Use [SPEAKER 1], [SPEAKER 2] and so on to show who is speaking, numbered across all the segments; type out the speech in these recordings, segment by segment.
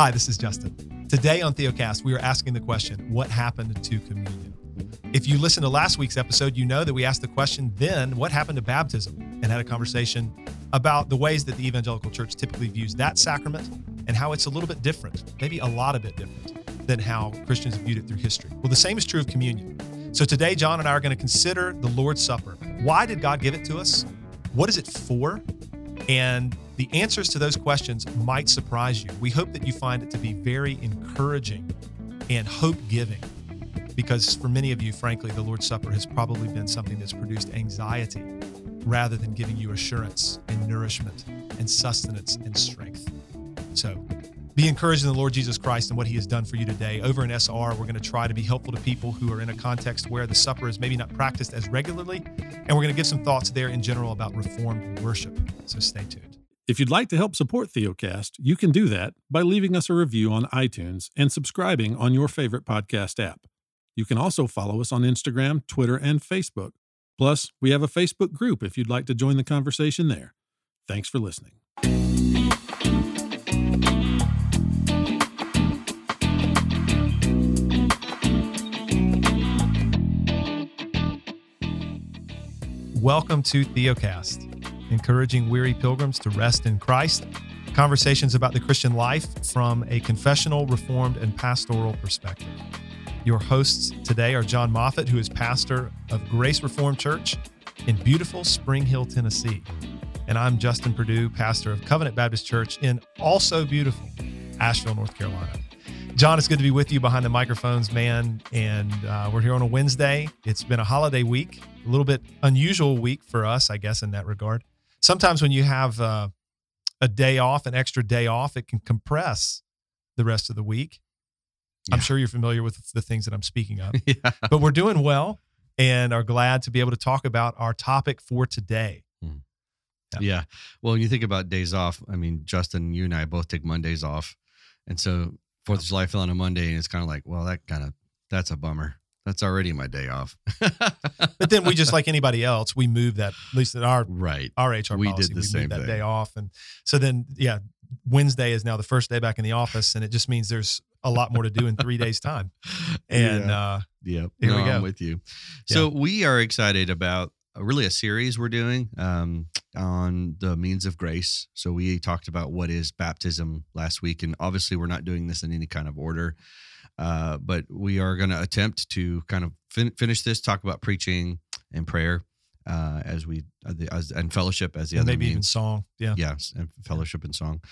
[SPEAKER 1] Hi, this is Justin. Today on Theocast, we are asking the question what happened to communion? If you listened to last week's episode, you know that we asked the question then, what happened to baptism? And had a conversation about the ways that the evangelical church typically views that sacrament and how it's a little bit different, maybe a lot of bit different than how Christians viewed it through history. Well, the same is true of communion. So today, John and I are going to consider the Lord's Supper. Why did God give it to us? What is it for? And the answers to those questions might surprise you. We hope that you find it to be very encouraging and hope giving because for many of you, frankly, the Lord's Supper has probably been something that's produced anxiety rather than giving you assurance and nourishment and sustenance and strength. So be encouraged in the Lord Jesus Christ and what he has done for you today. Over in SR, we're going to try to be helpful to people who are in a context where the supper is maybe not practiced as regularly. And we're going to give some thoughts there in general about Reformed worship. So stay tuned.
[SPEAKER 2] If you'd like to help support Theocast, you can do that by leaving us a review on iTunes and subscribing on your favorite podcast app. You can also follow us on Instagram, Twitter, and Facebook. Plus, we have a Facebook group if you'd like to join the conversation there. Thanks for listening.
[SPEAKER 1] Welcome to Theocast, encouraging weary pilgrims to rest in Christ. Conversations about the Christian life from a confessional, reformed, and pastoral perspective. Your hosts today are John Moffitt, who is pastor of Grace Reformed Church in beautiful Spring Hill, Tennessee. And I'm Justin Perdue, pastor of Covenant Baptist Church in also beautiful Asheville, North Carolina. John, it's good to be with you behind the microphones, man. And uh, we're here on a Wednesday. It's been a holiday week, a little bit unusual week for us, I guess, in that regard. Sometimes when you have uh, a day off, an extra day off, it can compress the rest of the week. Yeah. I'm sure you're familiar with the things that I'm speaking of. yeah. But we're doing well and are glad to be able to talk about our topic for today.
[SPEAKER 3] Mm. Yeah. yeah. Well, you think about days off. I mean, Justin, you and I both take Mondays off. And so Fourth of July fell on a Monday, and it's kind of like, well, that kind of that's a bummer. That's already my day off.
[SPEAKER 1] but then we just like anybody else, we move that at least in our
[SPEAKER 3] right
[SPEAKER 1] our HR
[SPEAKER 3] we
[SPEAKER 1] policy,
[SPEAKER 3] did the
[SPEAKER 1] we
[SPEAKER 3] same
[SPEAKER 1] that
[SPEAKER 3] thing.
[SPEAKER 1] day off, and so then yeah, Wednesday is now the first day back in the office, and it just means there's a lot more to do in three days' time. And
[SPEAKER 3] yeah.
[SPEAKER 1] uh,
[SPEAKER 3] yeah,
[SPEAKER 1] here
[SPEAKER 3] no,
[SPEAKER 1] we go.
[SPEAKER 3] I'm with you. So
[SPEAKER 1] Yeah.
[SPEAKER 3] we are excited about uh, really a series we're doing um, on the means of grace. So we talked about what is baptism last week, and obviously we're not doing this in any kind of order. Uh, but we are going to attempt to kind of fin- finish this, talk about preaching and prayer uh, as we uh, as, and fellowship as the
[SPEAKER 1] and
[SPEAKER 3] other
[SPEAKER 1] maybe even song. Yeah.
[SPEAKER 3] yes, and fellowship and song.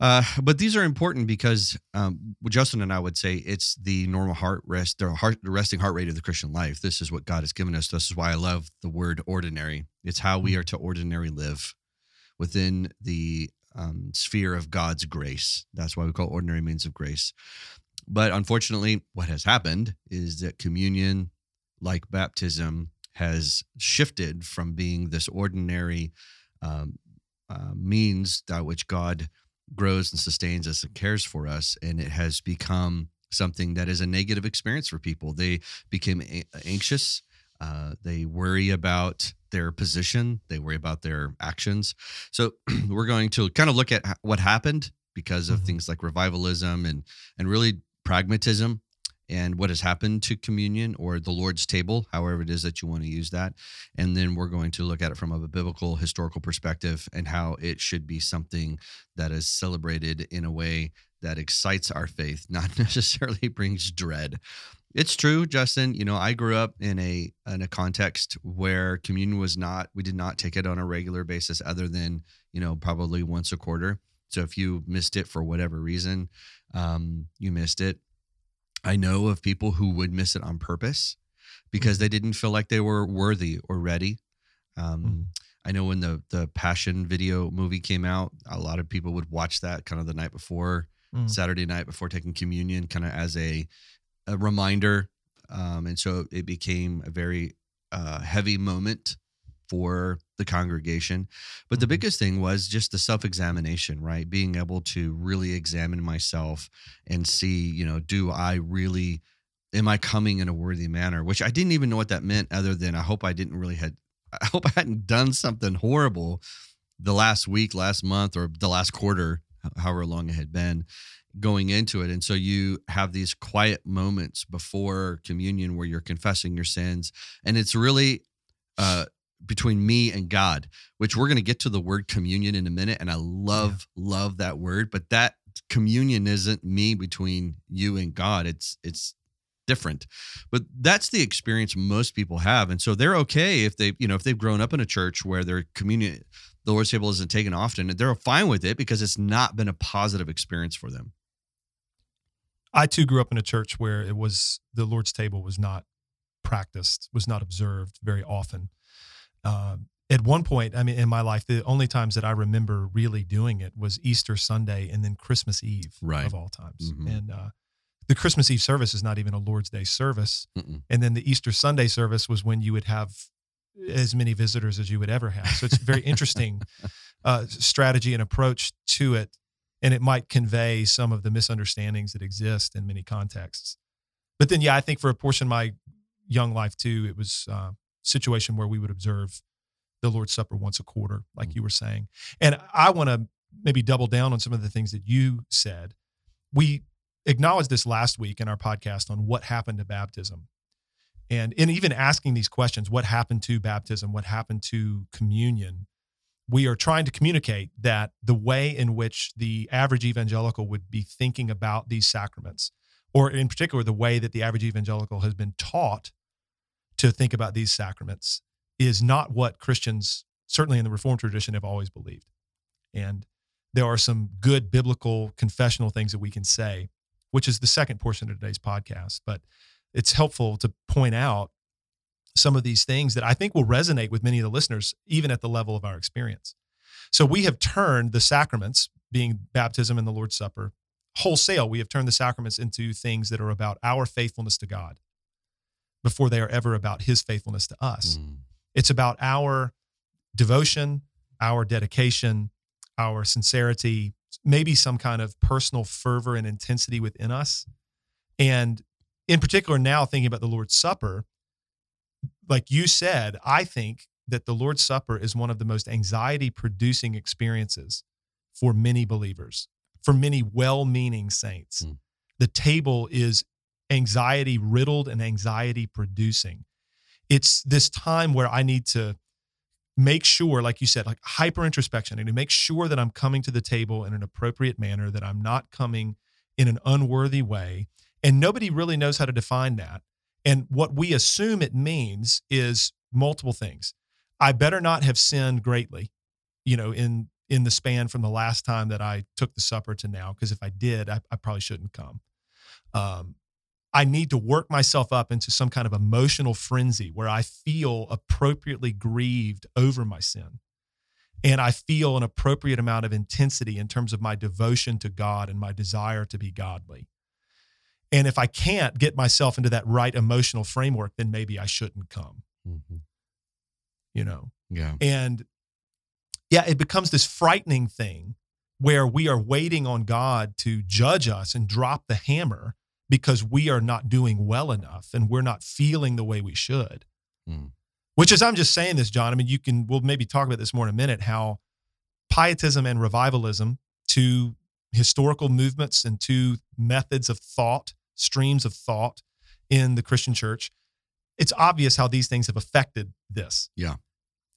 [SPEAKER 3] Uh, but these are important because um, Justin and I would say it's the normal heart rest, the heart, the resting heart rate of the Christian life. This is what God has given us. This is why I love the word ordinary. It's how we are to ordinary live within the um, sphere of God's grace. That's why we call ordinary means of grace. But unfortunately, what has happened is that communion, like baptism, has shifted from being this ordinary um, uh, means that which God grows and sustains us and cares for us, and it has become something that is a negative experience for people. They became a- anxious. Uh, they worry about their position. They worry about their actions. So we're going to kind of look at what happened because of
[SPEAKER 1] Mhm.
[SPEAKER 3] things like revivalism and and really pragmatism and what has happened to communion or the Lord's table, however it is that you want to use that. And then we're going to look at it from a biblical historical perspective and how it should be something that is celebrated in a way that excites our faith, not necessarily brings dread. It's true, Justin. You know, I grew up in a in a context where communion was not. We did not take it on a regular basis, other than you know probably once a quarter. So if you missed it for whatever reason, um, you missed it. I know of people who would miss it on purpose because they didn't feel like they were worthy or ready. Um,
[SPEAKER 1] Mhm.
[SPEAKER 3] I know when the the Passion video movie came out, a lot of people would watch that kind of the night before,
[SPEAKER 1] Mm.
[SPEAKER 3] Saturday night before taking communion, kind of as a a reminder. Um, and so it became a very uh, heavy moment for the congregation. But the
[SPEAKER 1] Mhm.
[SPEAKER 3] biggest thing was just the self examination, right? Being able to really examine myself and see, you know, do I really, am I coming in a worthy manner? Which I didn't even know what that meant, other than I hope I didn't really had, I hope I hadn't done something horrible the last week, last month, or the last quarter, however long it had been. going into it. And so you have these quiet moments before communion where you're confessing your sins. And it's really uh, between me and God, which we're going to get to the word communion in a minute. And I love, yeah. love that word. But that communion isn't me between you and God. It's, it's, different but that's the experience most people have and so they're okay if they you know if they've grown up in a church where their communion the lord's table isn't taken often they're fine with it because it's not been a positive experience for them
[SPEAKER 1] I too grew up in a church where it was the Lord's table was not practiced, was not observed very often. Uh, at one point, I mean, in my life, the only times that I remember really doing it was Easter Sunday and then Christmas Eve
[SPEAKER 3] right.
[SPEAKER 1] of all times. Mm-hmm. And uh, the Christmas Eve service is not even a Lord's Day service.
[SPEAKER 3] Mm-mm.
[SPEAKER 1] And then the Easter Sunday service was when you would have as many visitors as you would ever have. So it's a very interesting uh, strategy and approach to it and it might convey some of the misunderstandings that exist in many contexts. But then, yeah, I think for a portion of my young life too, it was a situation where we would observe the Lord's Supper once a quarter, like mm-hmm. you were saying. And I want to maybe double down on some of the things that you said. We acknowledged this last week in our podcast on what happened to baptism. And in even asking these questions, what happened to baptism? What happened to communion? we are trying to communicate that the way in which the average evangelical would be thinking about these sacraments, or in particular, the way that the average evangelical has been taught to think about these sacraments, is not what Christians, certainly in the Reformed tradition, have always believed. And there are some good biblical confessional things that we can say, which is the second portion of today's podcast. But it's helpful to point out some of these things that I think will resonate with many of the listeners, even at the level of our experience. So we have turned the sacraments, being baptism and the Lord's Supper, wholesale. We have turned the sacraments into things that are about our faithfulness to God before they are ever about his faithfulness to us. Mm. It's about our devotion, our dedication, our sincerity, maybe some kind of personal fervor and intensity within us. And in particular, now thinking about the Lord's Supper, like you said, I think that the Lord's Supper is one of the most anxiety producing experiences for many believers, for many well meaning saints. Mm. The table is anxiety riddled and anxiety producing. It's this time where I need to make sure, like you said, like hyper introspection, and to make sure that I'm coming to the table in an appropriate manner, that I'm not coming in an unworthy way. And nobody really knows how to define that. And what we assume it means is multiple things. I better not have sinned greatly, you know, in in the span from the last time that I took the supper to now, because if I did, I, I, probably shouldn't come. Um, I need to work myself up into some kind of emotional frenzy where I feel appropriately grieved over my sin. And I feel an appropriate amount of intensity in terms of my devotion to God and my desire to be godly. And if I can't get myself into that right emotional framework, then maybe I shouldn't come. Mm-hmm. You know?
[SPEAKER 3] Yeah.
[SPEAKER 1] And yeah, it becomes this frightening thing where we are waiting on God to judge us and drop the hammer because we are not doing well enough and we're not feeling the way we should. Mm. Which is, I'm just saying this, John. I mean, you can, we'll maybe talk about this more in a minute how pietism and revivalism, two historical movements and two methods of thought streams of thought in the Christian church, it's obvious how these things have affected this.
[SPEAKER 3] Yeah.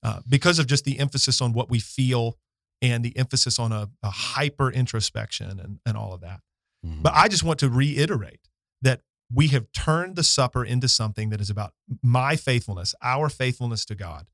[SPEAKER 1] Uh, because of just the emphasis on what we feel and the emphasis on a, a hyper introspection and, and all of that. Mm-hmm. But I just want to reiterate we have turned the supper into something that is about my faithfulness, our faithfulness to God.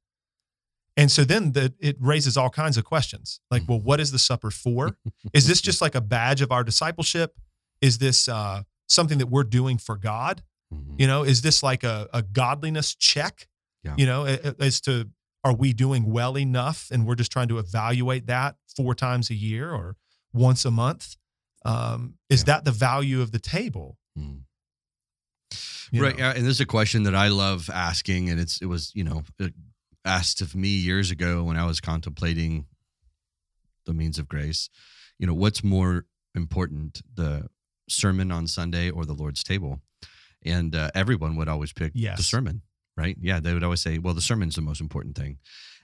[SPEAKER 1] And so then the, it raises all kinds of questions like, well, what is the supper for? is this just like a badge of our discipleship? Is this uh, something that we're doing for God? Mm-hmm. You know, is this like a, a godliness check?
[SPEAKER 3] Yeah.
[SPEAKER 1] You know, as to are we doing well enough and we're just trying to evaluate that four times a year or once a month? Um, is yeah. that the value of the table? Mm.
[SPEAKER 3] Right. Know? And this is a question that I love asking. And it's, it was, you know, asked of me years ago when I was contemplating the means of grace. You know, what's more important, the sermon on Sunday or the Lord's table. And uh, everyone would always pick
[SPEAKER 1] yes.
[SPEAKER 3] the sermon, right? Yeah, they would always say, well, the sermon's the most important thing.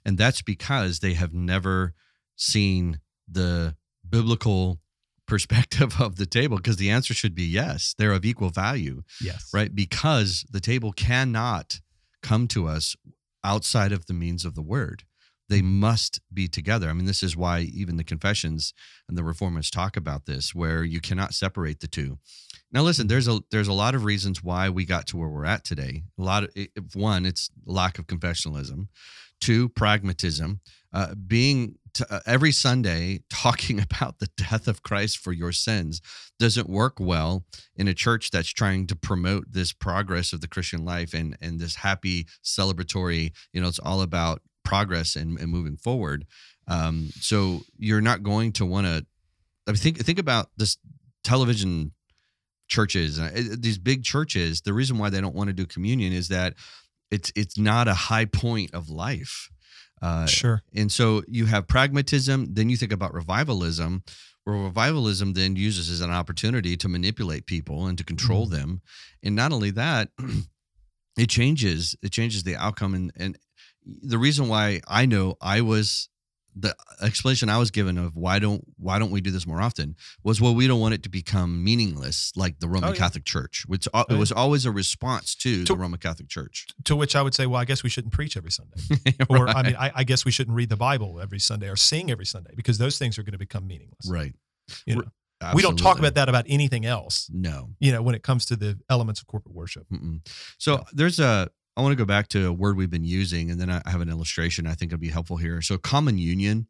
[SPEAKER 3] And that's because they have never seen the biblical perspective of the table because the answer should be yes they're of equal value
[SPEAKER 1] Yes.
[SPEAKER 3] right? Because the table cannot come to us outside of the means of the word. They must be together. I mean this is why even the confessions and the reformers talk about this where you cannot separate the two. Now listen there's a there's a lot of reasons why we got to where we're at today. A lot of one it's lack of confessionalism. Two pragmatism. Uh, being t- uh, every sunday talking about the death of christ for your sins doesn't work well in a church that's trying to promote this progress of the christian life and and this happy celebratory you know it's all about progress and, and moving forward. Um, so you're not going to want to I mean, think think about this television churches uh, these big churches the reason why they don't want to do communion is that it's it's not a high point of life uh,
[SPEAKER 1] Sure.
[SPEAKER 3] and so you have pragmatism, then you think about revivalism, where revivalism then uses as an opportunity to manipulate people and to control
[SPEAKER 1] Mhm.
[SPEAKER 3] them. And not only that, it changes it changes the outcome and and the reason why I know I was the explanation I was given of why don't why don't we do this more often was well we don't want it to become meaningless like the Roman
[SPEAKER 1] Oh, yeah.
[SPEAKER 3] Catholic Church which
[SPEAKER 1] Oh,
[SPEAKER 3] it was always a response to,
[SPEAKER 1] To-
[SPEAKER 3] the Roman Catholic Church
[SPEAKER 1] To which I would say, well, I guess we shouldn't preach every Sunday. Or, I mean, I, I guess we shouldn't read the Bible every Sunday or sing every Sunday because those things are going to become meaningless.
[SPEAKER 3] right
[SPEAKER 1] You know? We don't talk about that about anything else,
[SPEAKER 3] no
[SPEAKER 1] you know, when it comes to the elements of corporate worship.
[SPEAKER 3] Mm-mm. So there's a. I want to go back to a word we've been using, and then I have an illustration I think would be helpful here. So common union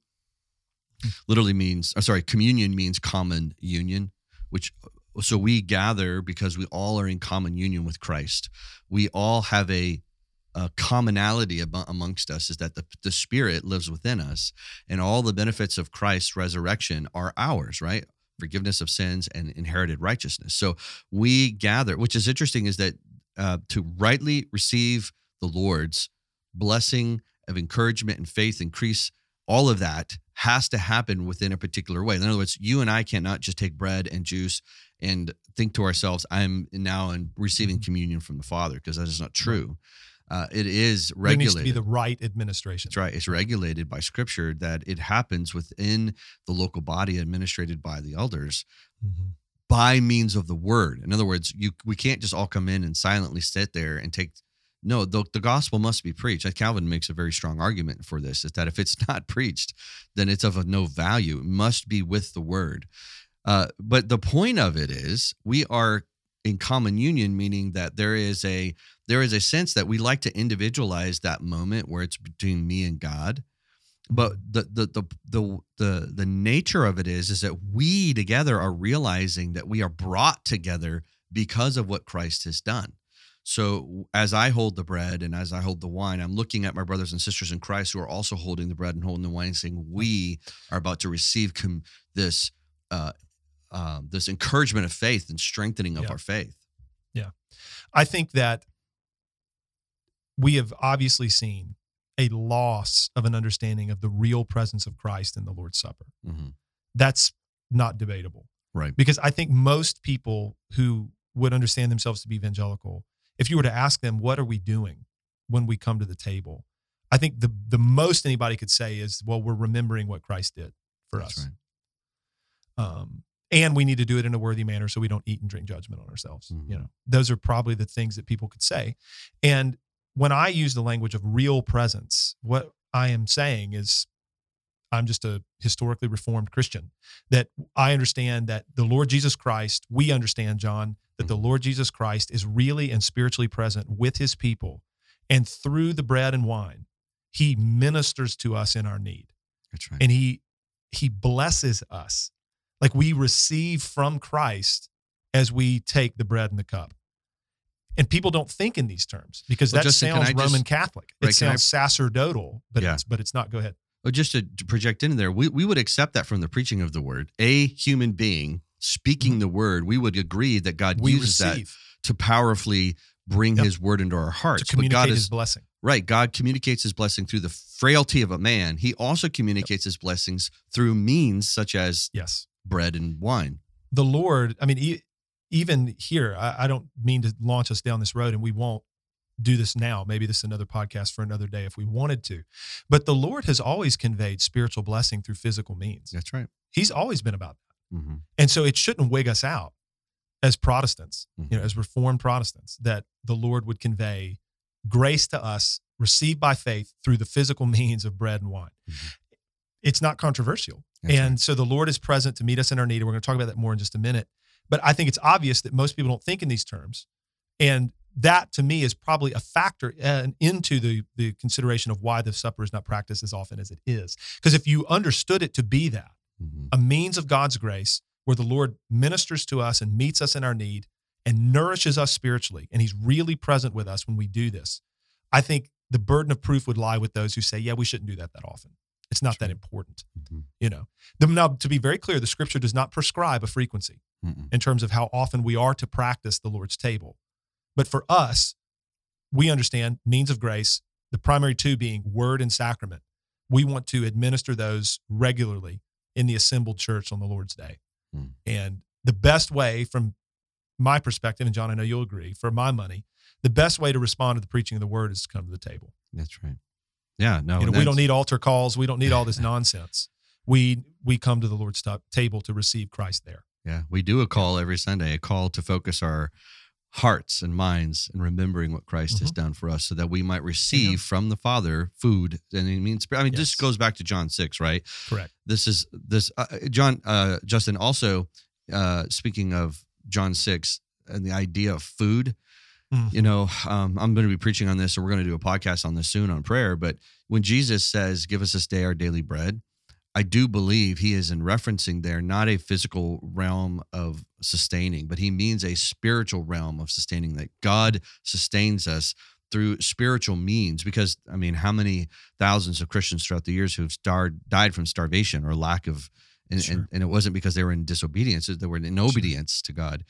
[SPEAKER 3] literally means, or sorry, communion means common union, which so we gather because we all are in common union with Christ. We all have a a commonality amo- amongst us is that the, the spirit lives within us and all the benefits of christ's resurrection are ours right forgiveness of sins and inherited righteousness so we gather which is interesting is that uh, to rightly receive the lord's blessing of encouragement and faith increase all of that has to happen within a particular way in other words you and i cannot just take bread and juice and think to ourselves i'm now in receiving communion from the father because that is not true uh, it is regulated.
[SPEAKER 1] There needs to be the right administration.
[SPEAKER 3] that's right. It's regulated by scripture that it happens within the local body administrated by the elders
[SPEAKER 1] Mhm.
[SPEAKER 3] By means of the word. In other words, you we can't just all come in and silently sit there and take no, the, the gospel must be preached. Calvin makes a very strong argument for this is that if it's not preached, then it's of no value. It must be with the word. Uh, but the point of it is we are in common union, meaning that there is a there is a sense that we like to individualize that moment where it's between me and God. But the the the the the, the nature of it is is that we together are realizing that we are brought together because of what Christ has done. So as I hold the bread and as I hold the wine, I'm looking at my brothers and sisters in Christ who are also holding the bread and holding the wine, and saying, "We are about to receive com- this uh, um, this encouragement of faith and strengthening of
[SPEAKER 1] Yeah.
[SPEAKER 3] our faith."
[SPEAKER 1] Yeah, I think that we have obviously seen a loss of an understanding of the real presence of Christ in the Lord's Supper.
[SPEAKER 3] Mhm.
[SPEAKER 1] That's not debatable.
[SPEAKER 3] Right.
[SPEAKER 1] Because I think most people who would understand themselves to be evangelical, if you were to ask them, what are we doing when we come to the table? I think the the most anybody could say is, well, we're remembering what Christ did for
[SPEAKER 3] That's
[SPEAKER 1] us.
[SPEAKER 3] right.
[SPEAKER 1] Um, and we need to do it in a worthy manner so we don't eat and drink judgment on ourselves.
[SPEAKER 3] Mhm.
[SPEAKER 1] You know, those are probably the things that people could say. And when I use the language of real presence, what I am saying is I'm just a historically reformed Christian, that I understand that the Lord Jesus Christ, we understand, John, that the mm-hmm. Lord Jesus Christ is really and spiritually present with his people. And through the bread and wine, he ministers to us in our need
[SPEAKER 3] That's right.
[SPEAKER 1] and he he blesses us like we receive from christ as we take the bread and the cup and people don't think in these terms because
[SPEAKER 3] Well,
[SPEAKER 1] that
[SPEAKER 3] Justin,
[SPEAKER 1] sounds
[SPEAKER 3] just-
[SPEAKER 1] roman catholic it sounds sacerdotal but
[SPEAKER 3] Yeah.
[SPEAKER 1] it's but it's not go ahead
[SPEAKER 3] Well, just to project in there, we, we would accept that from the preaching of the word. A human being speaking the word, we would agree that God
[SPEAKER 1] Mm-hmm. we
[SPEAKER 3] uses that to powerfully bring
[SPEAKER 1] Yep.
[SPEAKER 3] his word into our
[SPEAKER 1] to
[SPEAKER 3] hearts. But
[SPEAKER 1] communicate
[SPEAKER 3] God
[SPEAKER 1] his
[SPEAKER 3] is
[SPEAKER 1] blessing
[SPEAKER 3] right. God communicates his blessing through the frailty of a man. He also communicates his blessings through means such as
[SPEAKER 1] yes
[SPEAKER 3] bread and wine.
[SPEAKER 1] the lord i mean even here I, I don't mean to launch us down this road and we won't do this now maybe this is another podcast for another day if we wanted to but the lord has always conveyed spiritual blessing through physical means
[SPEAKER 3] That's right.
[SPEAKER 1] He's always been about that.
[SPEAKER 3] Mhm.
[SPEAKER 1] And so it shouldn't wig us out as Protestants,
[SPEAKER 3] Mhm.
[SPEAKER 1] you know, as Reformed Protestants, that the Lord would convey grace to us received by faith through the physical means of bread and wine.
[SPEAKER 3] Mhm.
[SPEAKER 1] It's not controversial.
[SPEAKER 3] That's
[SPEAKER 1] and
[SPEAKER 3] right.
[SPEAKER 1] so the Lord is present to meet us in our need. And we're going to talk about that more in just a minute. But I think it's obvious that most people don't think in these terms. And that to me is probably a factor uh, into the, the consideration of why the supper is not practiced as often as it is. Because if you understood it to be that,
[SPEAKER 3] Mhm.
[SPEAKER 1] a means of God's grace where the Lord ministers to us and meets us in our need and nourishes us spiritually. And He's really present with us when we do this. I think the burden of proof would lie with those who say, yeah, we shouldn't do that that often. It's not that
[SPEAKER 3] Sure.
[SPEAKER 1] important.
[SPEAKER 3] Mhm.
[SPEAKER 1] You know, now to be very clear, the scripture does not prescribe a frequency
[SPEAKER 3] Mm-mm.
[SPEAKER 1] in terms of how often we are to practice the Lord's table. But for us, we understand means of grace, the primary two being word and sacrament. We want to administer those regularly in the assembled church on the Lord's day.
[SPEAKER 3] Hmm.
[SPEAKER 1] And the best way, from my perspective, and John, I know you'll agree, for my money, the best way to respond to the preaching of the word is to come to the table.
[SPEAKER 3] That's right. Yeah. No.
[SPEAKER 1] you know, we don't need altar calls. We don't need all this nonsense. We we come to the Lord's ta- table to receive Christ there.
[SPEAKER 3] Yeah, we do a call every Sunday, a call to focus our hearts and minds and remembering what Christ has
[SPEAKER 1] Mhm.
[SPEAKER 3] done for us so that we might receive from the Father food. And it means, I mean,
[SPEAKER 1] Yes.
[SPEAKER 3] this goes back to John 6, right?
[SPEAKER 1] Correct.
[SPEAKER 3] This is this, uh, John, uh, Justin, also uh, speaking of John 6 and the idea of food, you know, um, I'm going to be preaching on this, or we're going to do a podcast on this soon on prayer. But when Jesus says, "Give us this day our daily bread," I do believe he is in referencing there not a physical realm of sustaining, but he means a spiritual realm of sustaining. That God sustains us through spiritual means. Because I mean, how many thousands of Christians throughout the years who have starred, died from starvation or lack of, and,
[SPEAKER 1] Sure.
[SPEAKER 3] and, and it wasn't because they were in disobedience; they were in obedience to God.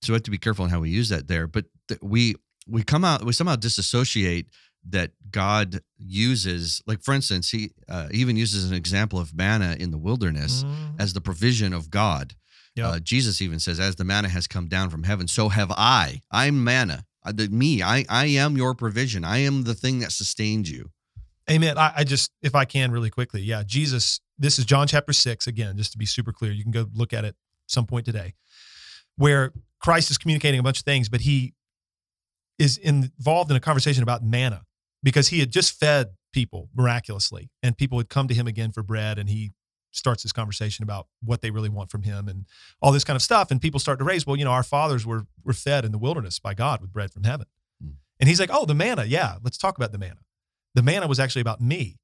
[SPEAKER 3] So we have to be careful in how we use that there. But th- we we come out we somehow disassociate that God uses, like for instance, he uh, even uses an example of manna in the wilderness
[SPEAKER 1] Mhm.
[SPEAKER 3] as the provision of God.
[SPEAKER 1] Yep.
[SPEAKER 3] Uh, Jesus even says, "As the manna has come down from heaven, so have I. I'm manna. Uh, the, me, I, I am your provision. I am the thing that sustains you."
[SPEAKER 1] Amen. I, I just, if I can really quickly, yeah, Jesus, this is John chapter six, again, just to be super clear. You can go look at it some point today, where Christ is communicating a bunch of things, but he is involved in a conversation about manna because he had just fed people miraculously and people would come to him again for bread and he starts this conversation about what they really want from him and all this kind of stuff and people start to raise well you know our fathers were were fed in the wilderness by god with bread from heaven
[SPEAKER 3] Mm.
[SPEAKER 1] and he's like oh the manna yeah let's talk about the manna the manna was actually about me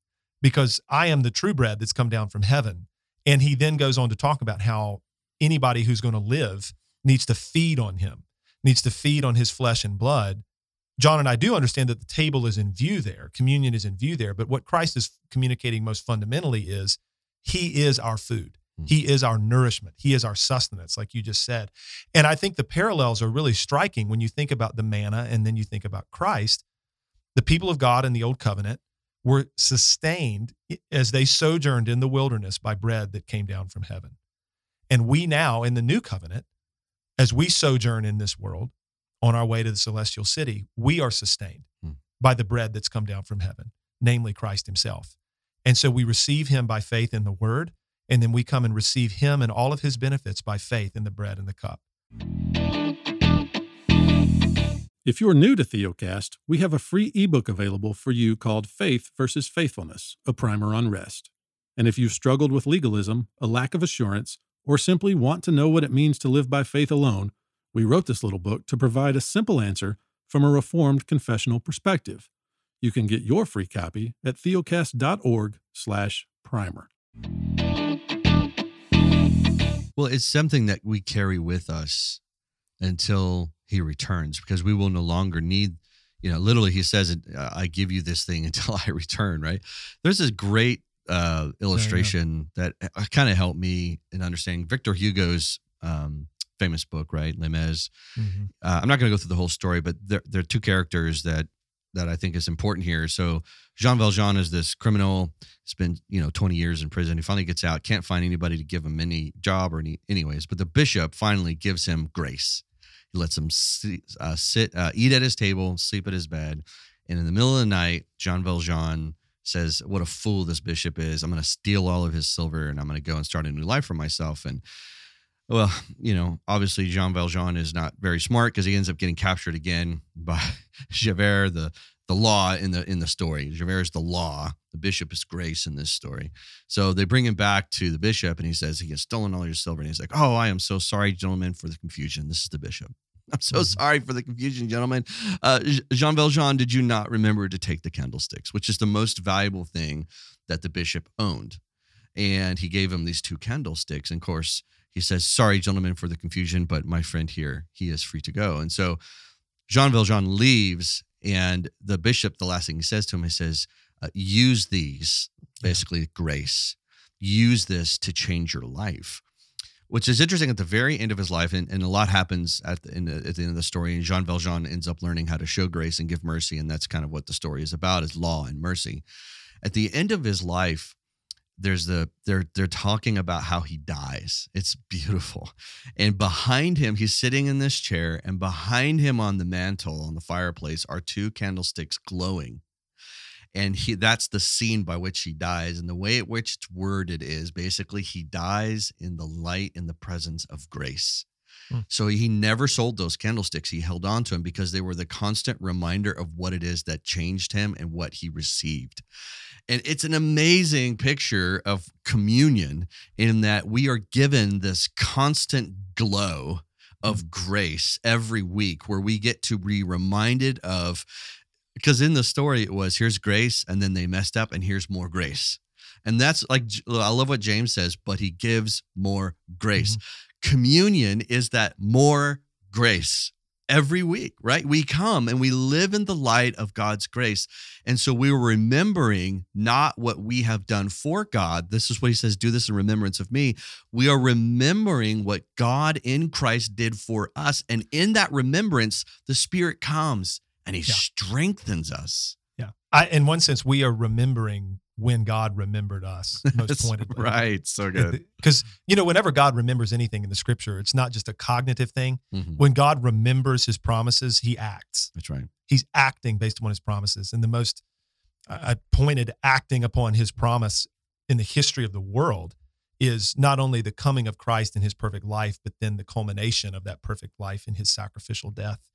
[SPEAKER 1] because I am the true bread that's come down from heaven. And he then goes on to talk about how anybody who's going to live needs to feed on him, needs to feed on his flesh and blood. John and I do understand that the table is in view there, communion is in view there. But what Christ is communicating most fundamentally is he is our food.
[SPEAKER 3] Mm.
[SPEAKER 1] He is our nourishment. He is our sustenance, like you just said. And I think the parallels are really striking when you think about the manna and then you think about Christ. The people of God in the old covenant were sustained as they sojourned in the wilderness by bread that came down from heaven. And we now in the new covenant, as we sojourn in this world on our way to the celestial city, we are sustained
[SPEAKER 3] Hmm.
[SPEAKER 1] by the bread that's come down from heaven, namely Christ himself. And so we receive him by faith in the word, and then we come and receive him and all of his benefits by faith in the bread and the cup.
[SPEAKER 2] If you're new to Theocast, we have a free ebook available for you called Faith versus Faithfulness, a primer on rest. And if you've struggled with legalism, a lack of assurance, or simply want to know what it means to live by faith alone, we wrote this little book to provide a simple answer from a reformed confessional perspective. You can get your free copy at theocast.org/primer.
[SPEAKER 3] Well, it's something that we carry with us until he returns because we will no longer need, you know, literally he says, uh, I give you this thing until I return, right? There's this great uh, illustration that kind of helped me in understanding Victor Hugo's um, famous book, right? Les Mis. Uh, I'm not going to go through the whole story, but there, there are two characters that that I think is important here. So Jean Valjean is this criminal. He's you know, 20 years in prison. He finally gets out, can't find anybody to give him any job or any, anyways. But the bishop finally gives him grace. He lets him sit, uh, sit uh, eat at his table, sleep at his bed. And in the middle of the night, Jean Valjean says, What a fool this bishop is. I'm going to steal all of his silver and I'm going to go and start a new life for myself. And well, you know, obviously Jean Valjean is not very smart because he ends up getting captured again by Javert, the the law in the in the story. Javert is the law. The bishop is grace in this story. So they bring him back to the bishop, and he says he has stolen all your silver. And he's like, "Oh, I am so sorry, gentlemen, for the confusion. This is the bishop. I'm so
[SPEAKER 1] Mhm.
[SPEAKER 3] sorry for the confusion, gentlemen. Uh, Jean Valjean, did you not remember to take the candlesticks, which is the most valuable thing that the bishop owned? And he gave him these two candlesticks. And of course, he says, Sorry, gentlemen, for the confusion, but my friend here, he is free to go. And so Jean Valjean leaves, and the bishop, the last thing he says to him, he says, uh, Use these,
[SPEAKER 1] Yeah.
[SPEAKER 3] basically grace, use this to change your life. Which is interesting at the very end of his life, and, and a lot happens at the, in the, at the end of the story. And Jean Valjean ends up learning how to show grace and give mercy, and that's kind of what the story is about: is law and mercy. At the end of his life, there's the they're they're talking about how he dies. It's beautiful. And behind him, he's sitting in this chair, and behind him on the mantle on the fireplace are two candlesticks glowing. And he that's the scene by which he dies. And the way at which it's worded is basically he dies in the light in the presence of grace.
[SPEAKER 1] Hmm.
[SPEAKER 3] So he never sold those candlesticks. He held on to them because they were the constant reminder of what it is that changed him and what he received. And it's an amazing picture of communion in that we are given this constant glow of grace every week where we get to be reminded of because in the story it was here's grace and then they messed up and here's more grace. And that's like I love what James says, but he gives more grace. Communion is that more grace every week, right? We come and we live in the light of God's grace. And so we are remembering not what we have done for God. This is what he says do this in remembrance of me. We are remembering what God in Christ did for us. And in that remembrance, the Spirit comes and he
[SPEAKER 1] Yeah.
[SPEAKER 3] strengthens us.
[SPEAKER 1] Yeah. I, in one sense, we are remembering when God remembered us most pointedly.
[SPEAKER 3] right. So good.
[SPEAKER 1] Because, you know, whenever God remembers anything in the scripture, it's not just a cognitive thing.
[SPEAKER 3] Mhm.
[SPEAKER 1] When God remembers his promises, he acts.
[SPEAKER 3] That's right.
[SPEAKER 1] He's acting based upon his promises. And the most uh, pointed acting upon his promise in the history of the world is not only the coming of Christ in his perfect life, but then the culmination of that perfect life in his sacrificial death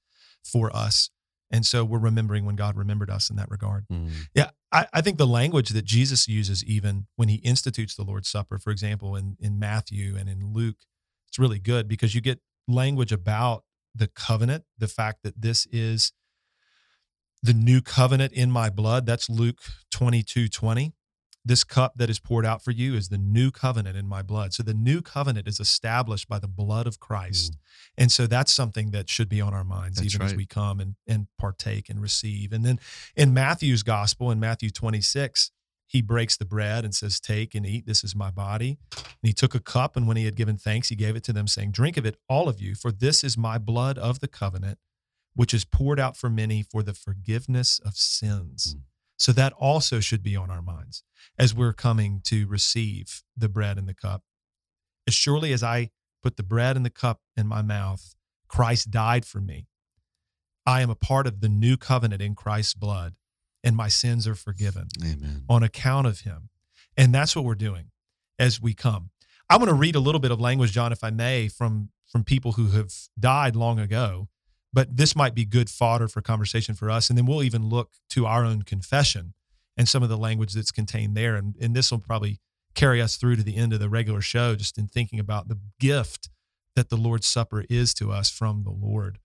[SPEAKER 1] for us. And so we're remembering when God remembered us in that regard.
[SPEAKER 3] Mhm.
[SPEAKER 1] Yeah, I, I think the language that Jesus uses, even when he institutes the Lord's Supper, for example, in, in Matthew and in Luke, it's really good because you get language about the covenant, the fact that this is the new covenant in my blood. That's Luke 22 20. This cup that is poured out for you is the new covenant in my blood. So the new covenant is established by the blood of Christ. And so that's something that should be on our minds
[SPEAKER 3] That's
[SPEAKER 1] even as we come and, and partake and receive. And then in Matthew's gospel, in Matthew 26, he breaks the bread and says, Take and eat. This is my body. And he took a cup, and when he had given thanks, he gave it to them, saying, Drink of it, all of you, for this is my blood of the covenant, which is poured out for many for the forgiveness of sins.
[SPEAKER 3] Mm.
[SPEAKER 1] So that also should be on our minds as we're coming to receive the bread and the cup. As surely as I put the bread and the cup in my mouth, Christ died for me. I am a part of the new covenant in Christ's blood, and my sins are forgiven
[SPEAKER 3] Amen.
[SPEAKER 1] on account of him. And that's what we're doing as we come. I want to read a little bit of language, John, if I may, from from people who have died long ago. But this might be good fodder for conversation for us. And then we'll even look to our own confession and some of the language that's contained there. And, and this will probably carry us through to the end of the regular show, just in thinking about the gift that the Lord's Supper is to us from the Lord.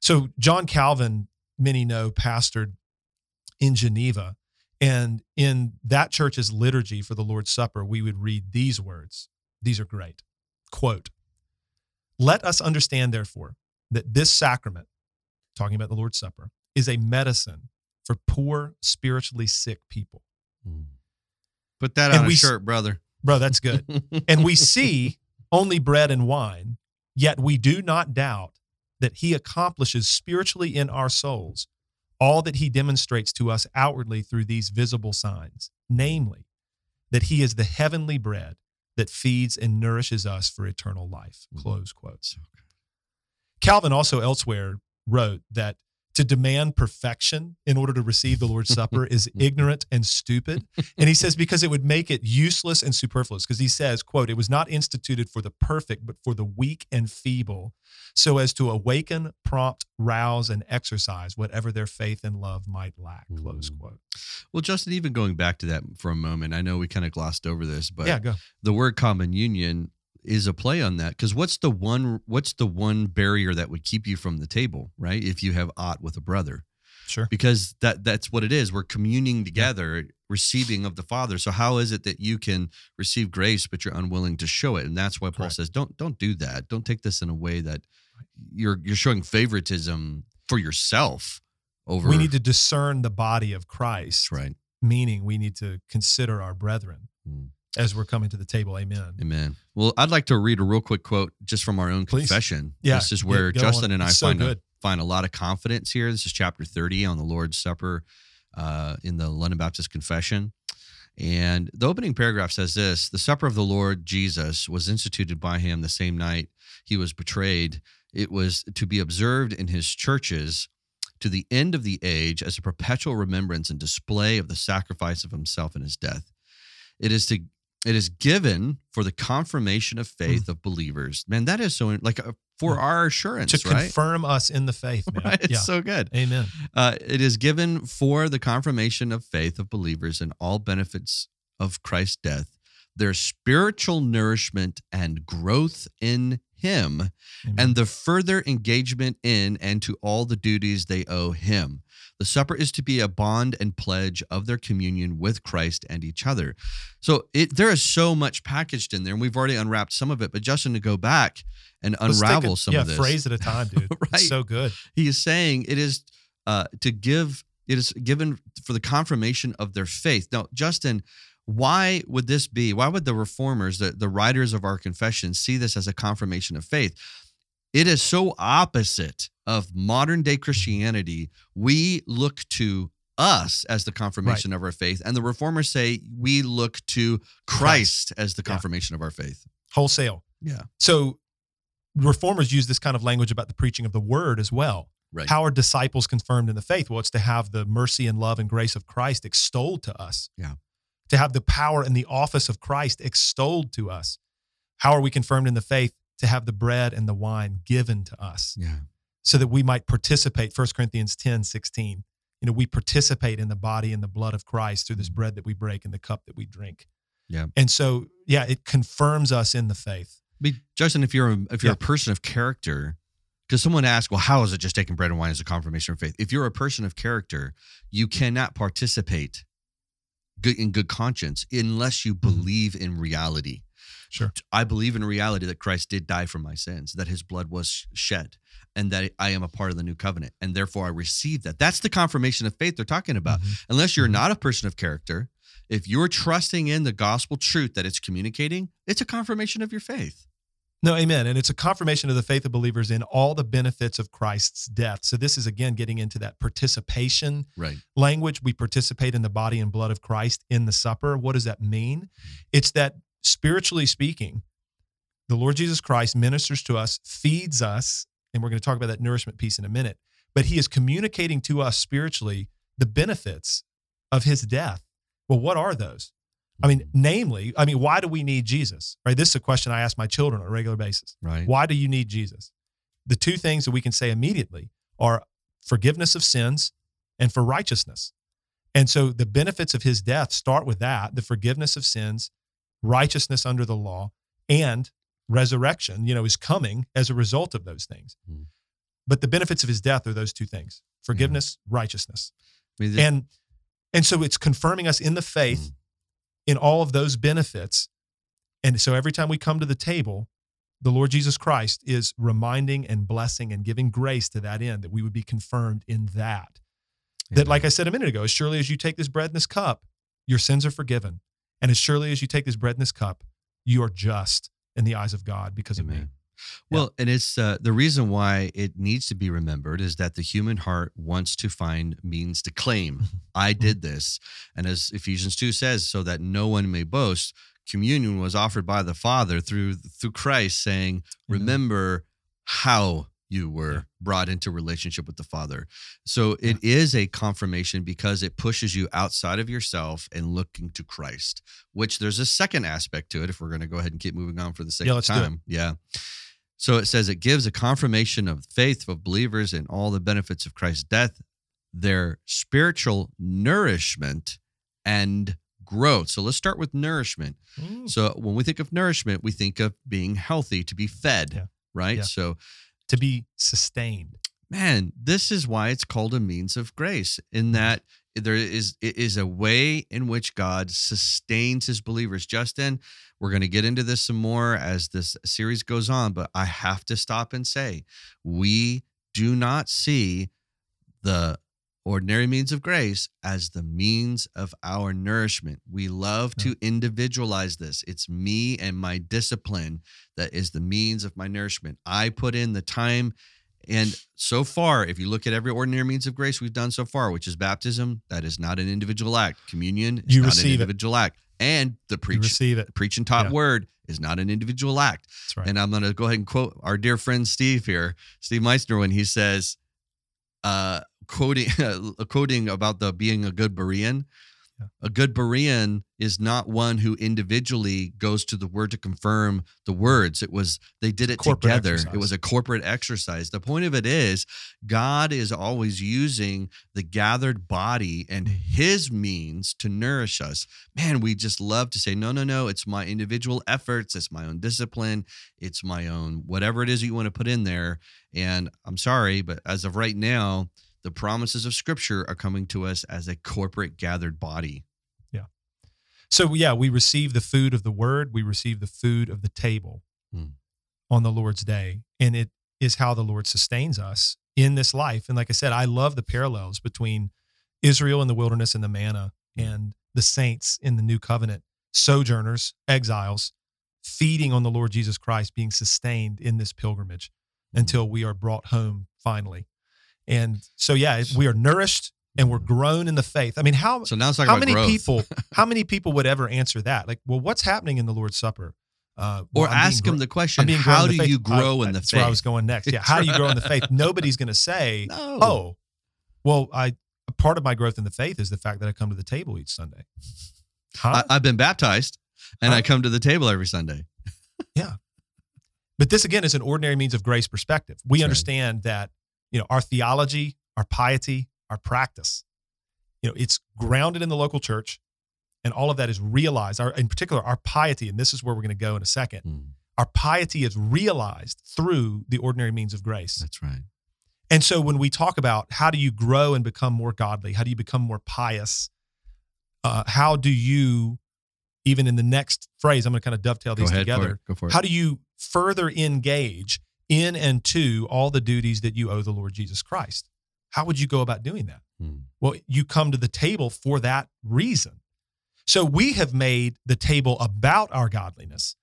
[SPEAKER 1] So, John Calvin, many know, pastored in Geneva. And in that church's liturgy for the Lord's Supper, we would read these words. These are great. Quote Let us understand, therefore, that this sacrament, talking about the Lord's Supper, is a medicine for poor, spiritually sick people.
[SPEAKER 3] Mm. Put that
[SPEAKER 1] And
[SPEAKER 3] on a
[SPEAKER 1] we
[SPEAKER 3] shirt, brother.
[SPEAKER 1] Bro, that's good. and we see only bread and wine, yet we do not doubt that he accomplishes spiritually in our souls all that he demonstrates to us outwardly through these visible signs, namely, that he is the heavenly bread that feeds and nourishes us for eternal life.
[SPEAKER 3] Mhm.
[SPEAKER 1] Close
[SPEAKER 3] quotes. Good.
[SPEAKER 1] Calvin also elsewhere wrote that to demand perfection in order to receive the Lord's Supper is ignorant and stupid. And he says because it would make it useless and superfluous because he says, quote, it was not instituted for the perfect but for the weak and feeble so as to awaken, prompt, rouse and exercise whatever their faith and love might lack, close
[SPEAKER 3] Mm.
[SPEAKER 1] quote.
[SPEAKER 3] Well, Justin, even going back to that for a moment, I know we kind of glossed over this, but
[SPEAKER 1] yeah, go.
[SPEAKER 3] the word common union is a play on that because what's the one what's the one barrier that would keep you from the table right? If you have aught with a brother.
[SPEAKER 1] Sure.
[SPEAKER 3] because that that's what it is. We're communing together receiving of the father. So how is it that you can receive grace but you're unwilling to show it? And that's why paul
[SPEAKER 1] Correct.
[SPEAKER 3] says don't don't do that. Don't take this in a way that you're you're showing favoritism for yourself over
[SPEAKER 1] We need to discern the body of Christ,
[SPEAKER 3] right.
[SPEAKER 1] meaning we need to consider our brethren.
[SPEAKER 3] Mm.
[SPEAKER 1] As we're coming to the table. Amen.
[SPEAKER 3] amen well i'd like to read a real quick quote just from our own
[SPEAKER 1] Please.
[SPEAKER 3] confession
[SPEAKER 1] Yeah,
[SPEAKER 3] this is where
[SPEAKER 1] go
[SPEAKER 3] justin
[SPEAKER 1] on.
[SPEAKER 3] and i
[SPEAKER 1] so
[SPEAKER 3] find a, find a lot of confidence here. This is chapter 30 on the Lord's Supper uh, in the London Baptist Confession. And the opening paragraph says this The supper of the Lord Jesus was instituted by him the same night he was betrayed. It was to be observed in his churches to the end of the age as a perpetual remembrance and display of the sacrifice of himself and his death. It is to it is given for the confirmation of faith of believers. Man, that is so like uh, for
[SPEAKER 1] Yeah.
[SPEAKER 3] our assurance,
[SPEAKER 1] To
[SPEAKER 3] right?
[SPEAKER 1] confirm us in the faith, man.
[SPEAKER 3] Right, it's
[SPEAKER 1] Yeah.
[SPEAKER 3] so good.
[SPEAKER 1] Amen.
[SPEAKER 3] Uh, it is given for the confirmation of faith of believers and all benefits of Christ's death, their spiritual nourishment and growth in Him,
[SPEAKER 1] Amen.
[SPEAKER 3] and the further engagement in and to all the duties they owe Him. The supper is to be a bond and pledge of their communion with Christ and each other. So it, there is so much packaged in there, and we've already unwrapped some of it. But Justin, to go back and unravel
[SPEAKER 1] a-
[SPEAKER 3] some
[SPEAKER 1] yeah,
[SPEAKER 3] of this,
[SPEAKER 1] phrase at a time, dude.
[SPEAKER 3] Right.
[SPEAKER 1] It's so good.
[SPEAKER 3] he is saying it is uh, to give it is given for the confirmation of their faith now justin why would this be why would the reformers the, the writers of our confession see this as a confirmation of faith it is so opposite of modern day christianity we look to us as the confirmation of our faith and the reformers say we look to christ, as the
[SPEAKER 1] Yeah.
[SPEAKER 3] confirmation of our faith
[SPEAKER 1] Wholesale.
[SPEAKER 3] yeah
[SPEAKER 1] So reformers use this kind of language about the preaching of the word as well.
[SPEAKER 3] right
[SPEAKER 1] How are disciples confirmed in the faith? Well, it's to have the mercy and love and grace of Christ extolled to us.
[SPEAKER 3] Yeah.
[SPEAKER 1] To have the power and the office of Christ extolled to us. How are we confirmed in the faith? To have the bread and the wine given to us
[SPEAKER 3] yeah
[SPEAKER 1] so that we might participate. 1 Corinthians 10, 16. You know, we participate in the body and the blood of Christ through this mm. bread that we break and the cup that we drink.
[SPEAKER 3] Yeah.
[SPEAKER 1] And so, yeah, it confirms us in the faith.
[SPEAKER 3] But Justin, if you're a, if you're
[SPEAKER 1] Yeah.
[SPEAKER 3] a person of character, because someone asked, well, how is it just taking bread and wine as a confirmation of faith? If you're a person of character, you cannot participate good in good conscience unless you believe in reality.
[SPEAKER 1] Sure.
[SPEAKER 3] I believe in reality that Christ did die for my sins, that his blood was shed, and that I am a part of the new covenant, and therefore I receive that. That's the confirmation of faith they're talking about.
[SPEAKER 1] Mhm.
[SPEAKER 3] Unless you're
[SPEAKER 1] Mhm.
[SPEAKER 3] not a person of character, if you're trusting in the gospel truth that it's communicating, it's a confirmation of your faith.
[SPEAKER 1] No, amen. And it's a confirmation of the faith of believers in all the benefits of Christ's death. So this is again getting into that participation
[SPEAKER 3] Right.
[SPEAKER 1] language. We participate in the body and blood of Christ in the supper. What does that mean? It's that spiritually speaking, the Lord Jesus Christ ministers to us, feeds us, and we're going to talk about that nourishment piece in a minute, but he is communicating to us spiritually the benefits of his death. Well, what are those? I mean, namely, I mean, why do we need Jesus? Right? This is a question I ask my children on a regular basis.
[SPEAKER 3] right.
[SPEAKER 1] Why do you need Jesus? The two things that we can say immediately are forgiveness of sins and for righteousness. And so the benefits of his death start with that the forgiveness of sins, righteousness under the law, and resurrection, you know, is coming as a result of those things.
[SPEAKER 3] Hmm.
[SPEAKER 1] But the benefits of his death are those two things forgiveness, righteousness.
[SPEAKER 3] I mean,
[SPEAKER 1] And and so it's confirming us in the faith
[SPEAKER 3] Mm.
[SPEAKER 1] In all of those benefits. And so every time we come to the table, the Lord Jesus Christ is reminding and blessing and giving grace to that end that we would be confirmed in that. That, like I said a minute ago, as surely as you take this bread and this cup, your sins are forgiven. And as surely as you take this bread and this cup, you are just in the eyes of God because of me.
[SPEAKER 3] Well, and it's uh, the reason why it needs to be remembered is that the human heart wants to find means to claim, I did this. And as Ephesians 2 says, so that no one may boast, communion was offered by the Father through through Christ saying,
[SPEAKER 1] Amen.
[SPEAKER 3] remember how you were
[SPEAKER 1] Yeah.
[SPEAKER 3] brought into relationship with the Father. So it is a confirmation because it pushes you outside of yourself and looking to Christ, which there's a second aspect to it if we're going to go ahead and keep moving on for the sake
[SPEAKER 1] Yeah,
[SPEAKER 3] of
[SPEAKER 1] let's do it.
[SPEAKER 3] time. Yeah. So it says it gives a confirmation of faith of believers in all the benefits of Christ's death, their spiritual nourishment and growth. So let's start with nourishment.
[SPEAKER 1] Mm.
[SPEAKER 3] So when we think of nourishment, we think of being healthy, to be fed,
[SPEAKER 1] Yeah.
[SPEAKER 3] right?
[SPEAKER 1] Yeah.
[SPEAKER 3] So,
[SPEAKER 1] To be sustained.
[SPEAKER 3] man, this is why it's called a means of grace, in that there is it is a way in which God sustains his believers. Justin, we're going to get into this some more as this series goes on, but I have to stop and say, we do not see the ordinary means of grace as the means of our nourishment. We love to individualize this. It's me and my discipline that is the means of my nourishment. I put in the time. And so far, if you look at every ordinary means of grace we've done so far, which is baptism, that is not an individual act. Communion is
[SPEAKER 1] You
[SPEAKER 3] not an
[SPEAKER 1] receive it.
[SPEAKER 3] individual act. And the preach,
[SPEAKER 1] receive it.
[SPEAKER 3] preach and taught
[SPEAKER 1] Yeah.
[SPEAKER 3] word is not an individual act.
[SPEAKER 1] That's right.
[SPEAKER 3] And I'm going to go ahead and quote our dear friend Steve here, Steve Meissner, when he says, uh, quoting quoting about the being a good Berean.
[SPEAKER 1] Yeah.
[SPEAKER 3] A good Berean is not one who individually goes to the word to confirm the words. It was they did it
[SPEAKER 1] Corporate
[SPEAKER 3] together.
[SPEAKER 1] exercise.
[SPEAKER 3] It was a corporate exercise. The point of it is God is always using the gathered body and his means to nourish us. Man, we just love to say, no, no, no, it's my individual efforts, it's my own discipline, it's my own whatever it is you want to put in there. And I'm sorry, but as of right now, the promises of scripture are coming to us as a corporate gathered body. Yeah.
[SPEAKER 1] So yeah, we receive the food of the word, we receive the food of the table
[SPEAKER 3] Hmm.
[SPEAKER 1] on the Lord's day, and it is how the Lord sustains us in this life. And like I said, I love the parallels between Israel in the wilderness and the manna and the saints in the new covenant, sojourners, exiles, feeding on the Lord Jesus Christ, being sustained in this pilgrimage until we are brought home finally. And so yeah, we are nourished and we're grown in the faith. I mean, how
[SPEAKER 3] So now let's
[SPEAKER 1] how many
[SPEAKER 3] growth.
[SPEAKER 1] people how many people would ever answer that like well what's happening in the lord's supper uh, well,
[SPEAKER 3] or
[SPEAKER 1] I'm
[SPEAKER 3] ask
[SPEAKER 1] gro-
[SPEAKER 3] him the question, how do you grow
[SPEAKER 1] I-
[SPEAKER 3] in the
[SPEAKER 1] that's
[SPEAKER 3] faith?
[SPEAKER 1] where i was going next yeah how do you grow in the faith nobody's going to say
[SPEAKER 3] No.
[SPEAKER 1] oh well I part of my growth in the faith is the fact that i come to the table each sunday huh?
[SPEAKER 3] I, I've been baptized and
[SPEAKER 1] Huh?
[SPEAKER 3] I come to the table every Sunday.
[SPEAKER 1] Yeah, but this again is an ordinary means of grace perspective we
[SPEAKER 3] That's right.
[SPEAKER 1] understand that you know our theology our piety our practice you know it's grounded in the local church and all of that is realized our in particular our piety and this is where we're going to go in a second
[SPEAKER 3] Hmm,
[SPEAKER 1] our piety is realized through the ordinary means of grace
[SPEAKER 3] That's right.
[SPEAKER 1] and so when we talk about how do you grow and become more godly how do you become more pious uh, how do you even in the next phrase i'm going to kind of dovetail these
[SPEAKER 3] ahead for
[SPEAKER 1] together
[SPEAKER 3] it. Go for it.
[SPEAKER 1] how do you further engage in and to all the duties that you owe the Lord Jesus Christ? How would you go about doing that?
[SPEAKER 3] Hmm.
[SPEAKER 1] Well, you come to the table for that reason. So we have made the table about our godliness,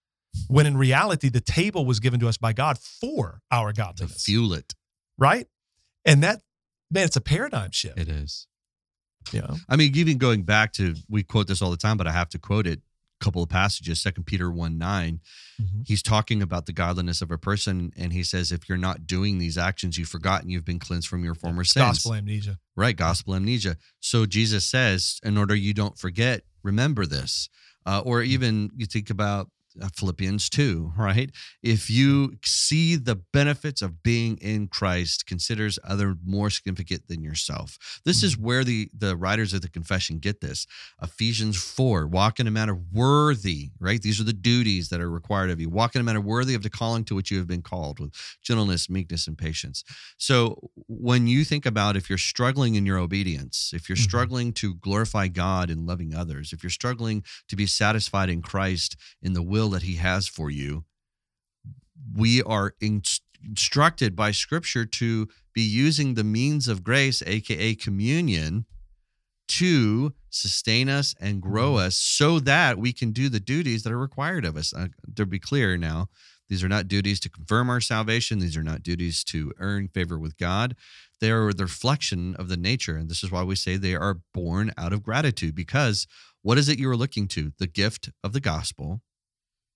[SPEAKER 1] when in reality, the table was given to us by God for our
[SPEAKER 3] to
[SPEAKER 1] godliness,
[SPEAKER 3] fuel it.
[SPEAKER 1] right? And that, man, it's a paradigm shift.
[SPEAKER 3] It is.
[SPEAKER 1] Yeah.
[SPEAKER 3] I mean, even going back to we quote this all the time, but I have to quote it. Couple of passages, Second Peter one nine.
[SPEAKER 1] Mhm.
[SPEAKER 3] He's talking about the godliness of a person, and he says, "If you're not doing these actions, you've forgotten you've been cleansed from your former sins."
[SPEAKER 1] Gospel amnesia.
[SPEAKER 3] Right, gospel amnesia. So Jesus says, in order you don't forget, remember this. Uh, or even you think about Uh, Philippians 2, right? If you mm. see the benefits of being in Christ, considers other more significant than yourself. This is mm-hmm. where the the writers of the confession get this. Ephesians 4, walk in a manner worthy, right? These are the duties that are required of you. Walk in a manner worthy of the calling to which you have been called with gentleness, meekness, and patience. So when you think about if you're struggling in your obedience, if you're
[SPEAKER 1] Mhm.
[SPEAKER 3] struggling to glorify God in loving others, if you're struggling to be satisfied in Christ in the will that he has for you, we are inst- instructed by scripture to be using the means of grace, aka communion, to sustain us and grow us so that we can do the duties that are required of us. Uh, to be clear now, these are not duties to confirm our salvation. These are not duties to earn favor with God. They are the reflection of the nature. And this is why we say they are born out of gratitude because what is it you are looking to? The gift of the gospel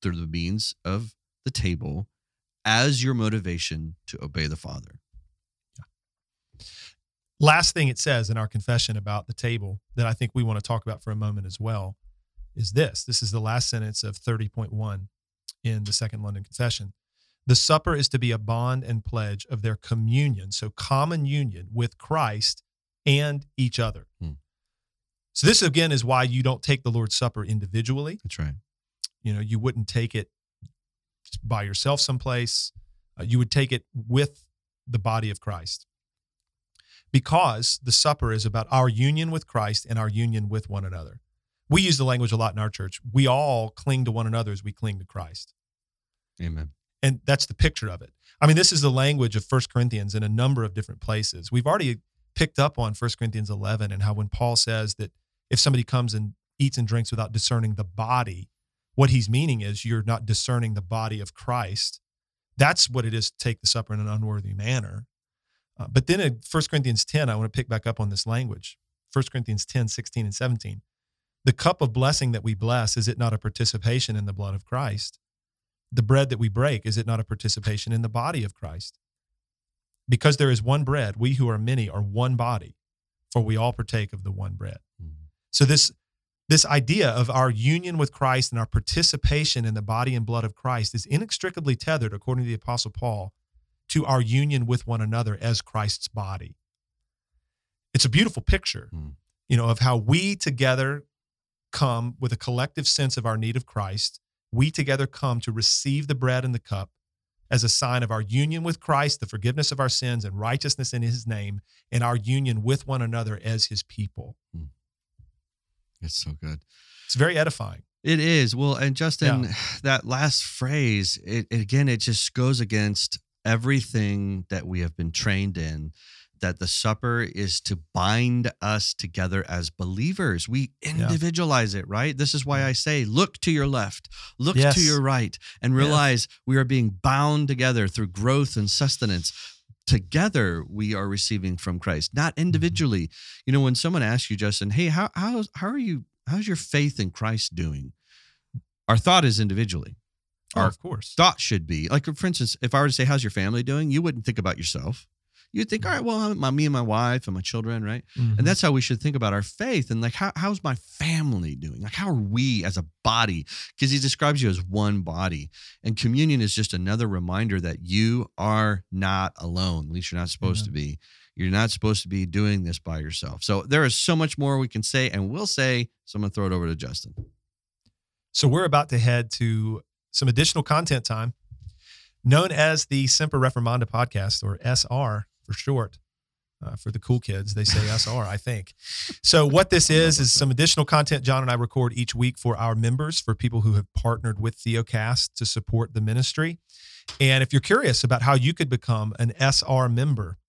[SPEAKER 3] through the means of the table as your motivation to obey the Father.
[SPEAKER 1] Last thing it says in our confession about the table that I think we want to talk about for a moment as well is this. This is the last sentence of 30.1 in the Second London Confession. The supper is to be a bond and pledge of their communion, so common union with Christ and each other.
[SPEAKER 3] Hmm.
[SPEAKER 1] So this again is why you don't take the Lord's Supper individually.
[SPEAKER 3] That's right.
[SPEAKER 1] You know, you wouldn't take it by yourself someplace. Uh, you would take it with the body of Christ. Because the supper is about our union with Christ and our union with one another. We use the language a lot in our church. We all cling to one another as we cling to Christ.
[SPEAKER 3] Amen.
[SPEAKER 1] And that's the picture of it. I mean, this is the language of First Corinthians in a number of different places. We've already picked up on First Corinthians 11 and how when Paul says that if somebody comes and eats and drinks without discerning the body, what he's meaning is you're not discerning the body of Christ. That's what it is to take the supper in an unworthy manner. Uh, but then in 1 Corinthians 10, I want to pick back up on this language 1 Corinthians 10, 16, and 17. The cup of blessing that we bless, is it not a participation in the blood of Christ? The bread that we break, is it not a participation in the body of Christ? Because there is one bread, we who are many are one body, for we all partake of the one bread.
[SPEAKER 3] Mm-hmm.
[SPEAKER 1] So this this idea of our union with Christ and our participation in the body and blood of Christ is inextricably tethered, according to the Apostle Paul, to our union with one another as Christ's body. It's a beautiful picture,
[SPEAKER 3] Mm.
[SPEAKER 1] you know, of how we together come with a collective sense of our need of Christ. We together come to receive the bread and the cup as a sign of our union with Christ, the forgiveness of our sins and righteousness in his name, and our union with one another as his people.
[SPEAKER 3] It's so good.
[SPEAKER 1] It's very edifying.
[SPEAKER 3] It is. Well, and Justin, that last phrase, it, it- again, it just goes against everything that we have been trained in that the supper is to bind us together as believers. We individualize it, right? This is why I say, look to your left, look
[SPEAKER 1] Yes.
[SPEAKER 3] to your right, and realize we are being bound together through growth and sustenance. Together, we are receiving from Christ, not
[SPEAKER 1] Mm-hmm.
[SPEAKER 3] individually. You know, when someone asks you, Justin, hey, how, how's, how are you, how's your faith in Christ doing? Our thought is individually
[SPEAKER 1] Oh,
[SPEAKER 3] Our
[SPEAKER 1] of course.
[SPEAKER 3] thought should be like for instance if i were to say how's your family doing you wouldn't think about yourself you'd think all right well my, me and my wife and my children right?
[SPEAKER 1] Mhm.
[SPEAKER 3] and that's how we should think about our faith and like how, how's my family doing? Like how are we as a body? Because he describes you as one body. And communion is just another reminder that you are not alone at least you're not supposed to be. You're not supposed to be doing this by yourself. So there is so much more we can say and we'll say so i'm going to throw it over to justin.
[SPEAKER 1] So we're about to head to some additional content time, known as the Semper Reformanda podcast, or SR for short. Uh, for the cool kids, they say SR, I think. So, what this is, is some additional content John and I record each week for our members, for people who have partnered with Theocast to support the ministry. And if you're curious about how you could become an SR member,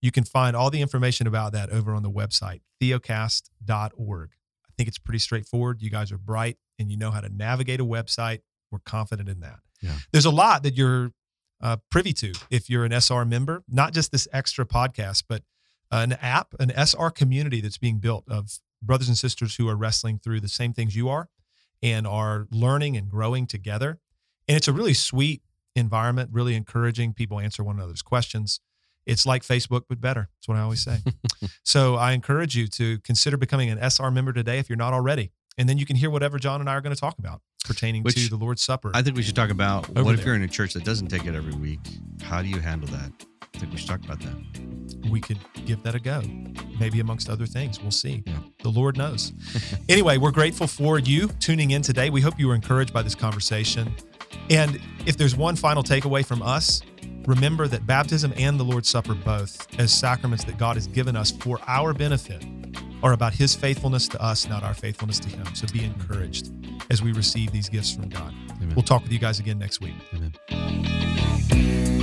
[SPEAKER 1] you can find all the information about that over on the website, theocast.org. I think it's pretty straightforward. You guys are bright and you know how to navigate a website. We're confident in that.
[SPEAKER 3] Yeah.
[SPEAKER 1] There's a lot that you're uh, privy to if you're an SR member, not just this extra podcast, but an app, an SR community that's being built of brothers and sisters who are wrestling through the same things you are and are learning and growing together. And it's a really sweet environment, really encouraging. People answer one another's questions. It's like Facebook, but better. That's what I always say. so I encourage you to consider becoming an SR member today if you're not already. And then you can hear whatever John and I are going to talk about pertaining
[SPEAKER 3] Which
[SPEAKER 1] to the Lord's Supper.
[SPEAKER 3] I think we should talk about what if
[SPEAKER 1] there.
[SPEAKER 3] you're in a church that doesn't take it every week? How do you handle that? I think we should talk about that.
[SPEAKER 1] we could give that a go. Maybe amongst other things. We'll see.
[SPEAKER 3] Yeah.
[SPEAKER 1] The Lord knows. anyway, we're grateful for you tuning in today. We hope you were encouraged by this conversation. And if there's one final takeaway from us, Remember that baptism and the Lord's Supper, both as sacraments that God has given us for our benefit, are about His faithfulness to us, not our faithfulness to Him. So be encouraged as we receive these gifts from God.
[SPEAKER 3] Amen.
[SPEAKER 1] We'll talk with you guys again next week.
[SPEAKER 3] Amen.